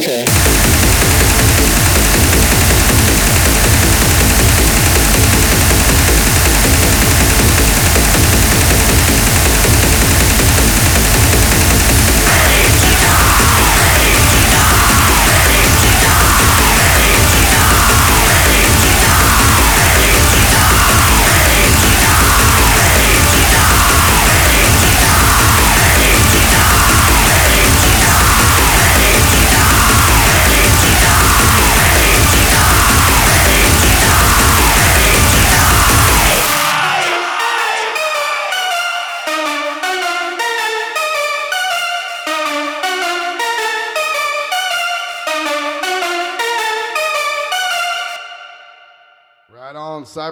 Center.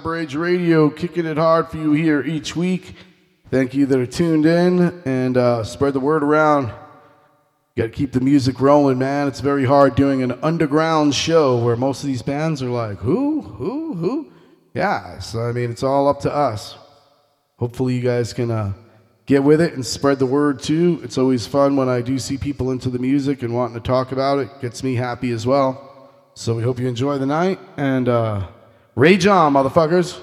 Rage Radio, kicking it hard for you here each week. Thank you that are tuned in and uh, spread the word around. Got to keep the music rolling, man. It's very hard doing an underground show where most of these bands are like, who, who, who? Yeah, so I mean, it's all up to us. Hopefully, you guys can uh, get with it and spread the word too. It's always fun when I do see people into the music and wanting to talk about it. Gets me happy as well. So we hope you enjoy the night and uh, rage on, motherfuckers.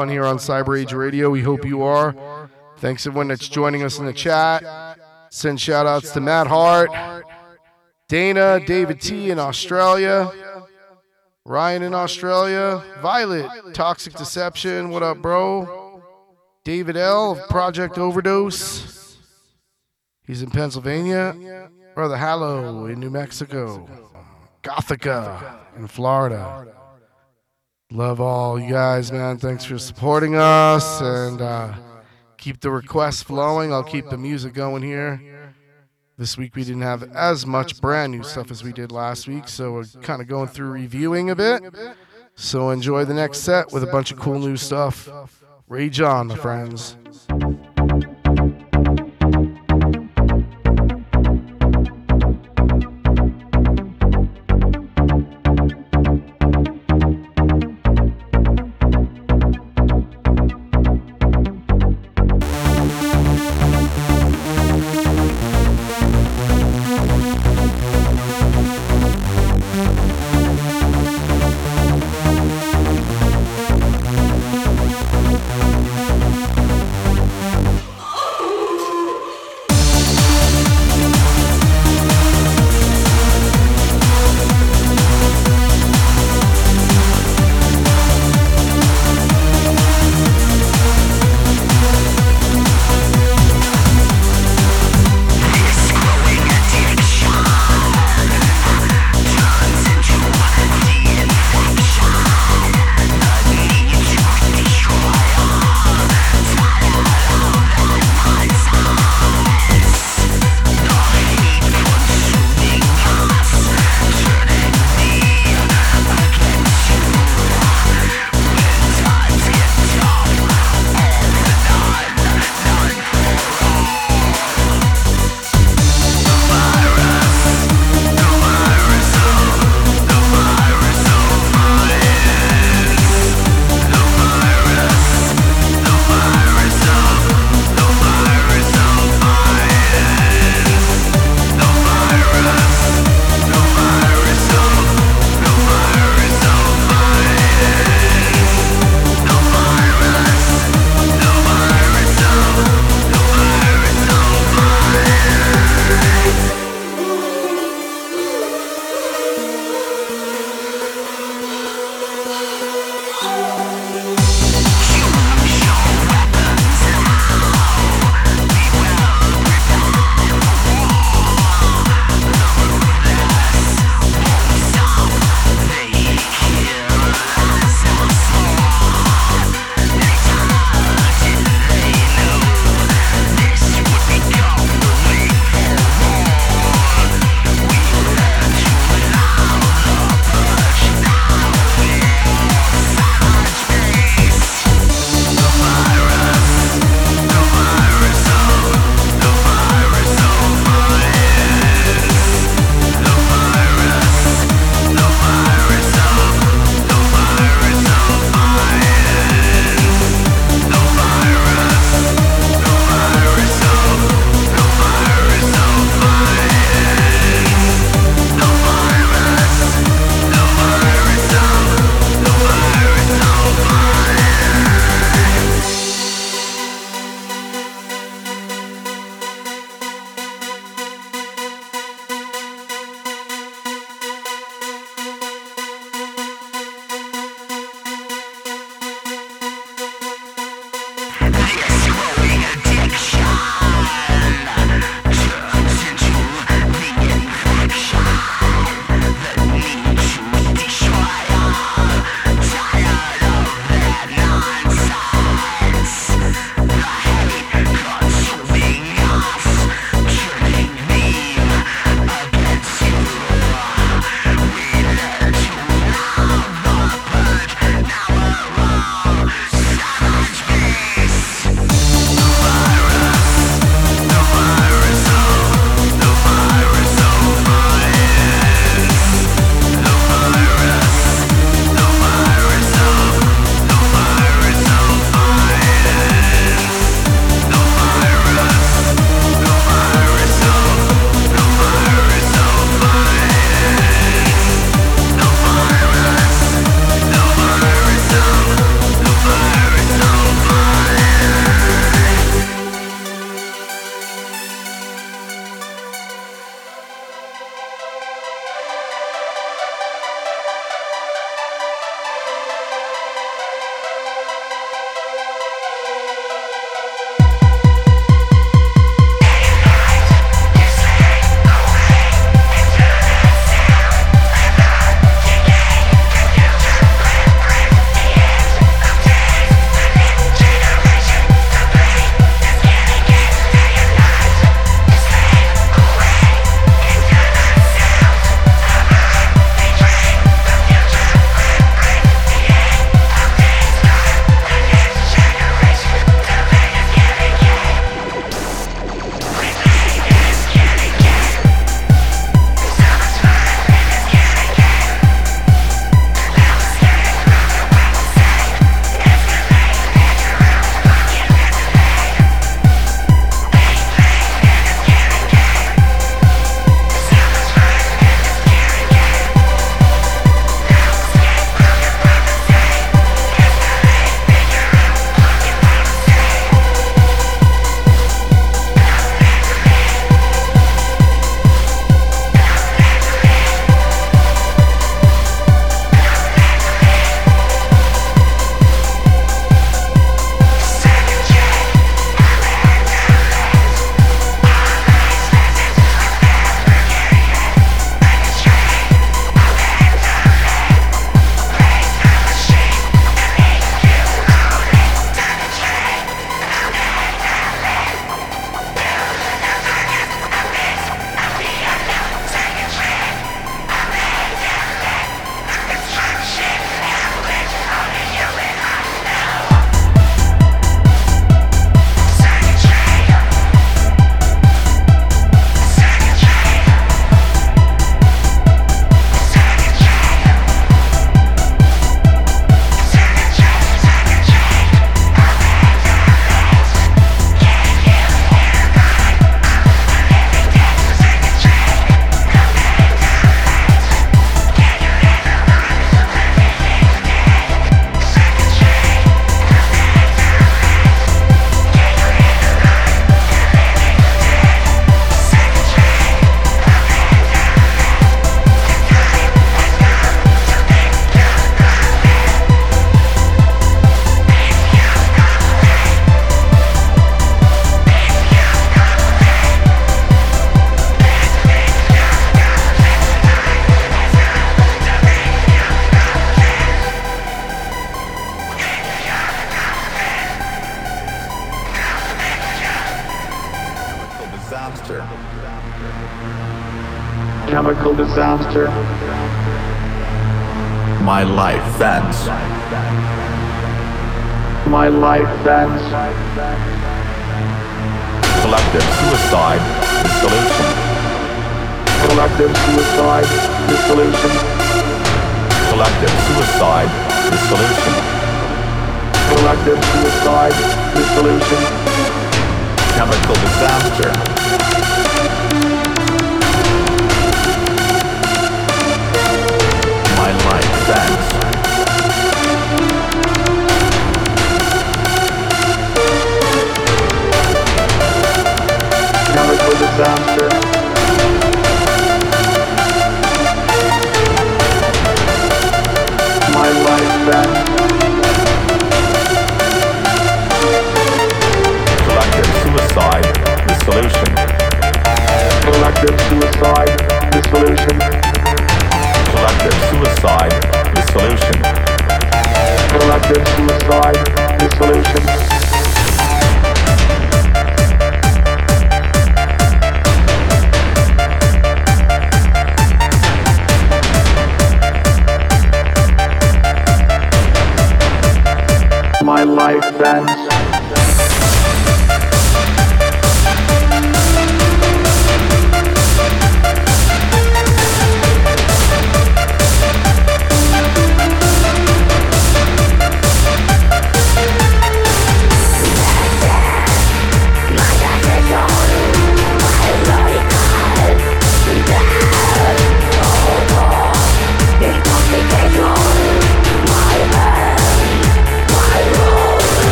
Fun here on Cyber Age Radio. We hope you are. Thanks everyone that's joining us in the chat. Send shout outs to Matt Hart, Dana, David T in Australia, Ryan in Australia, Violet, Toxic Deception, what up, bro? David L, of Project Overdose. He's in Pennsylvania. Brother Hallow in New Mexico. Gothica in Florida. Love all you guys, man. Thanks for supporting us and uh, keep the requests flowing. I'll keep the music going here. This week we didn't have as much brand new stuff as we did last week, so we're kind of going through reviewing a bit. So enjoy the next set with a bunch of cool new stuff. Rage on, my friends.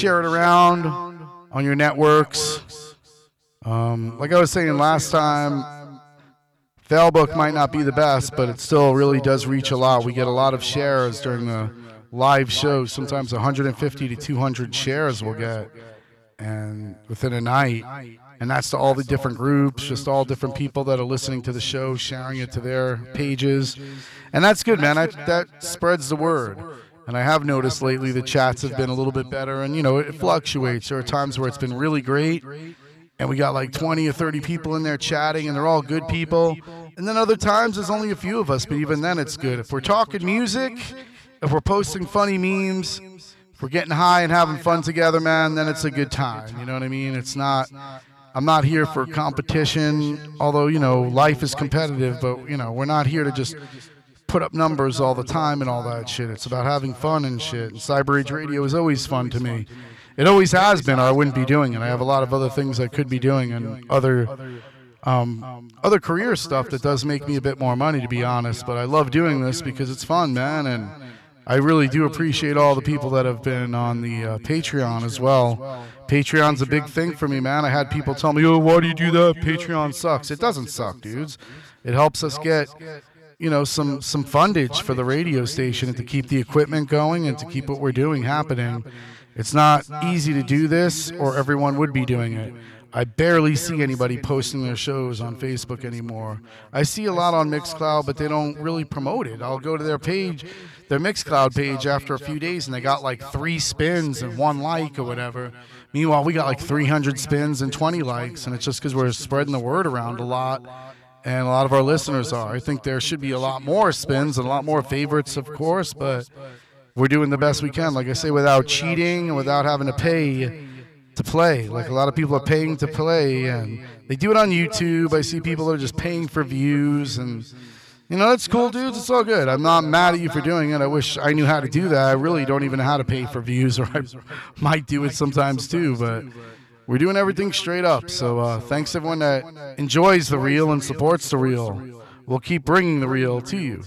Share it around on your networks. Um, like I was saying last time, Failbook might not be the best, but it still really does reach a lot. We get a lot of shares during the live show. Sometimes 150 to 200 shares we'll get, and within a night. And that's to all the different groups, just all different people that are listening to the show, sharing it to their pages, and that's good, man. That that spreads the word. And I have noticed lately the chats have been a little bit better, and you know it fluctuates. There are times where it's been really great, and we got like 20 or 30 people in there chatting, and they're all good people. And then other times there's only a few of us, but even then it's good. If we're talking music, if we're posting funny memes, if we're getting high and having fun together, man, then it's a good time. You know what I mean? It's not. I'm not here for competition, although you know life is competitive, but you know we're not here to just put up numbers all the time and all that shit. It's about having fun and shit. And Cyber Age Radio is always fun to me. It always has been, or I wouldn't be doing it. I have a lot of other things I could be doing and other um, other career stuff that does make me a bit more money, to be honest. But I love doing this because it's fun, man, and I really do appreciate all the people that have been on the uh, Patreon as well. Patreon's a big thing for me, man. I had people tell me, "Oh, why do you do that? Patreon sucks." It doesn't suck, dudes. It helps us get you know some some fundage for the radio station to keep the equipment going and to keep what we're doing happening. It's not easy to do this, or everyone would be doing it. I barely see anybody posting their shows on Facebook anymore. I see a lot on Mixcloud, but they don't really promote it. I'll go to their page, their Mixcloud page, after a few days, and they got like three spins and one like or whatever. Meanwhile, we got like 300 spins and 20 likes, and it's just because we're spreading the word around a lot and a lot of our listeners are. I think there should be a lot more spins and a lot more favorites, of course, but we're doing the best we can. Like I say, without cheating and without having to pay to play. Like a lot of people are paying to play, and they do it on YouTube. I see people that are just paying for views, and you know that's cool, dudes. It's all good. I'm not mad at you for doing it. I wish I knew how to do that. I really don't even know how to pay for views, or I might do it sometimes too, but. We're doing everything straight up. So uh, thanks everyone that enjoys the real and supports the real. We'll keep bringing the real to you.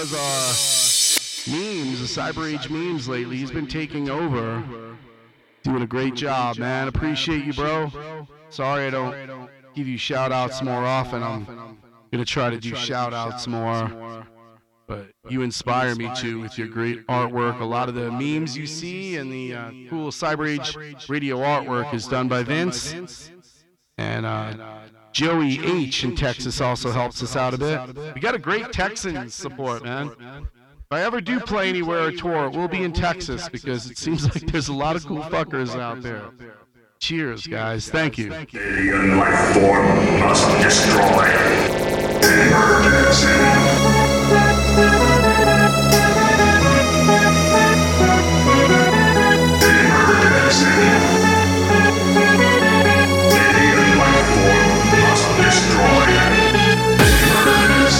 Does uh memes, the Cyber Age memes lately. He's been taking over. Doing a great job, man. Appreciate you, bro. Sorry I don't give you shout outs more often. I'm gonna try to do shout outs more. But you inspire me too with your great artwork. A lot of the memes you see and the uh, cool Cyber Age radio artwork is done by Vince. And uh, Joey H in Texas also helps us out a bit. We got a great Texan support, man. If I ever do play anywhere or tour, it will be in Texas because it seems like there's a lot of cool fuckers out there. Cheers, guys. Thank you. Alien life form must destroy. Emergency.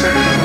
Emergency.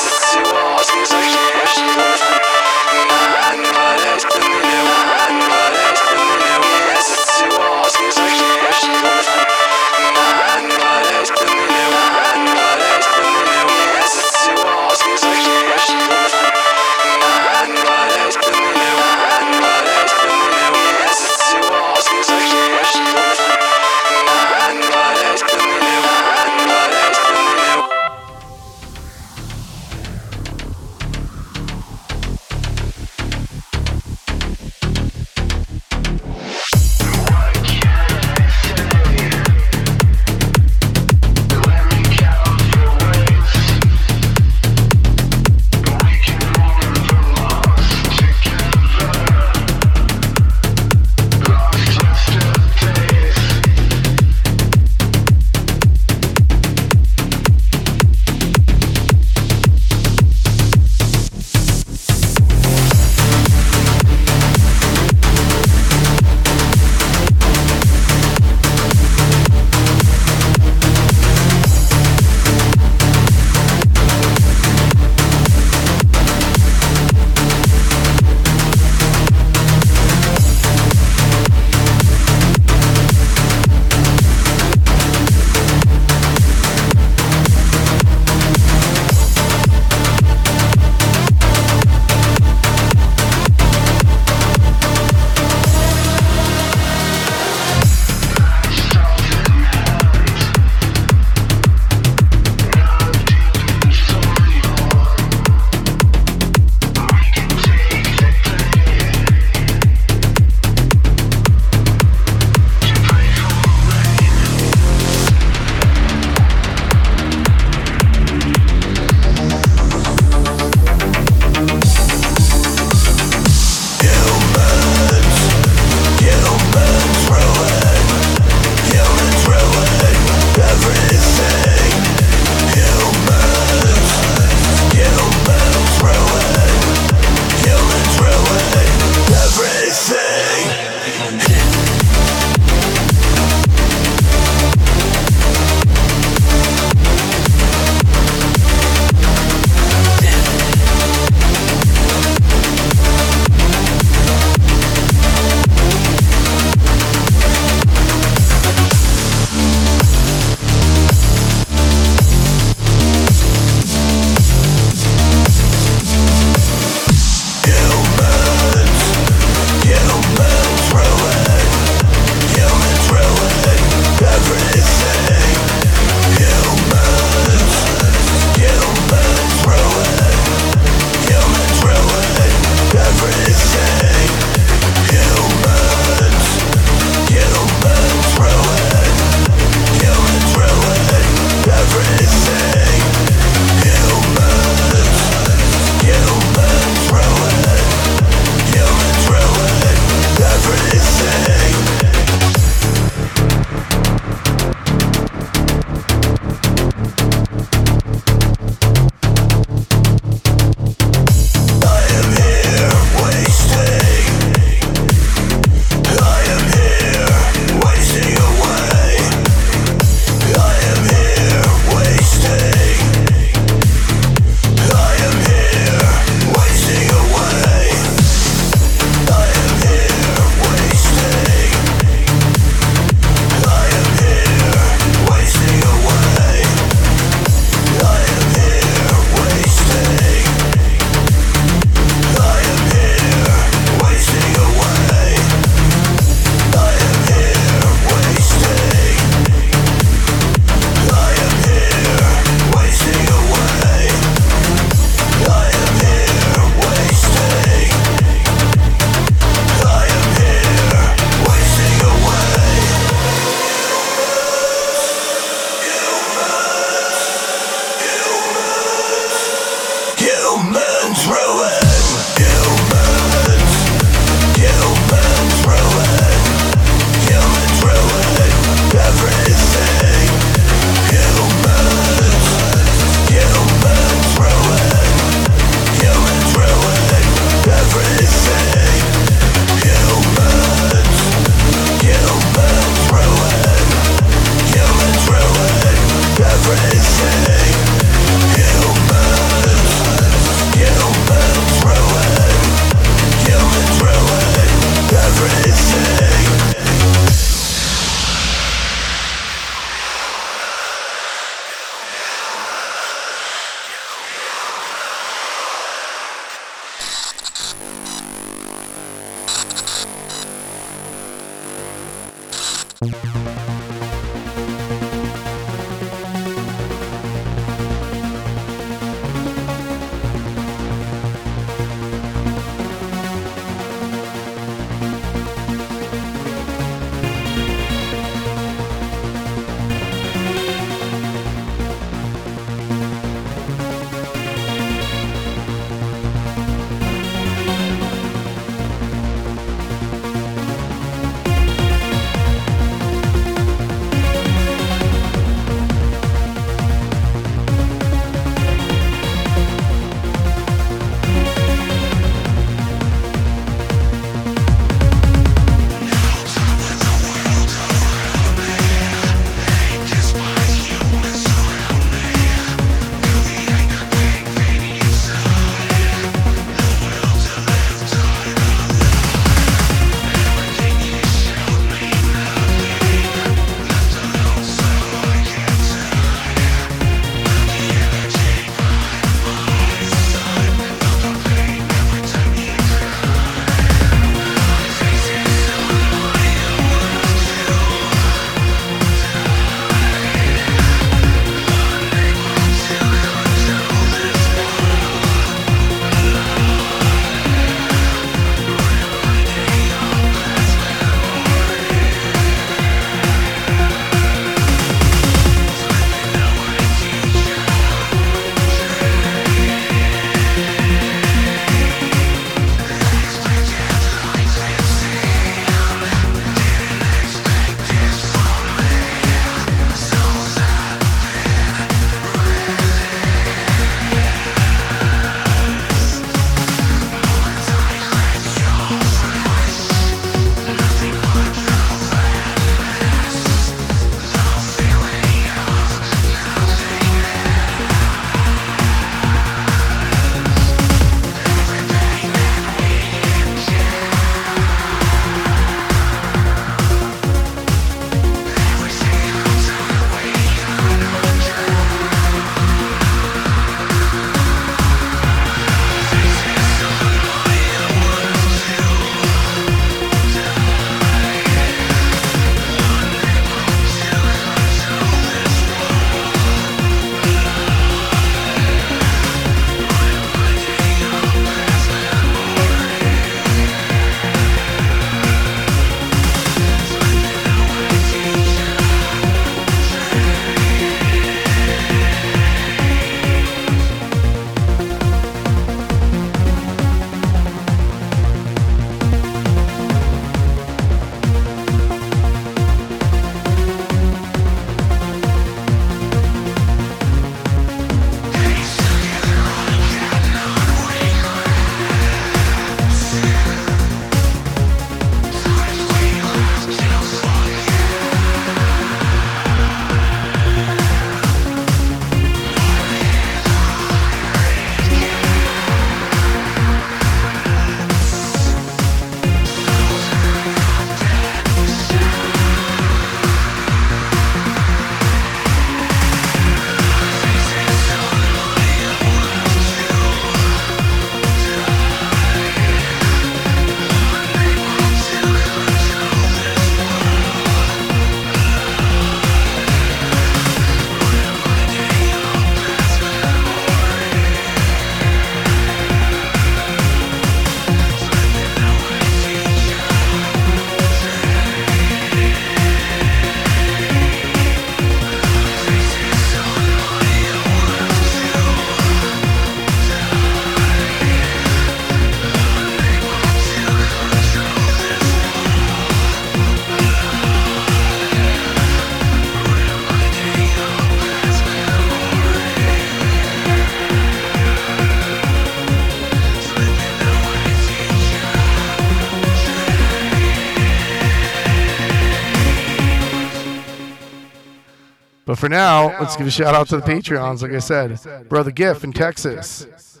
Now, let's give a shout out to the Patreons. Like I said, Brother Giff in Texas,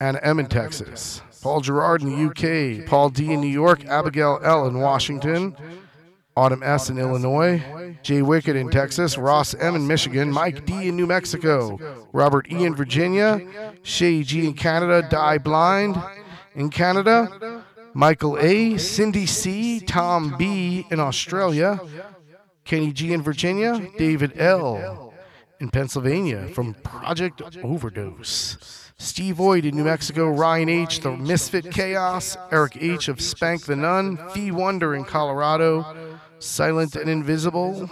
Anna M in Texas, Paul Gerard in the UK, Paul D in New York, Abigail L in Washington, Autumn S in Illinois, Jay Wicked in Texas, Ross M in Michigan, Mike D in New Mexico, Robert E in Virginia, Shay G in Canada, Die Blind in Canada, Michael A, Cindy C, Tom B in Australia, Kenny G in Virginia, David L. in Pennsylvania from Project Overdose, Steve Void in New Mexico, Ryan H. The Misfit Chaos, Eric H. of Spank the Nun, Fee Wonder in Colorado, Silent and Invisible,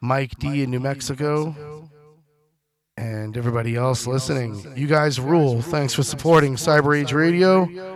Mike D in New Mexico, and everybody else listening. You guys rule. Thanks for supporting Cyber Age Radio.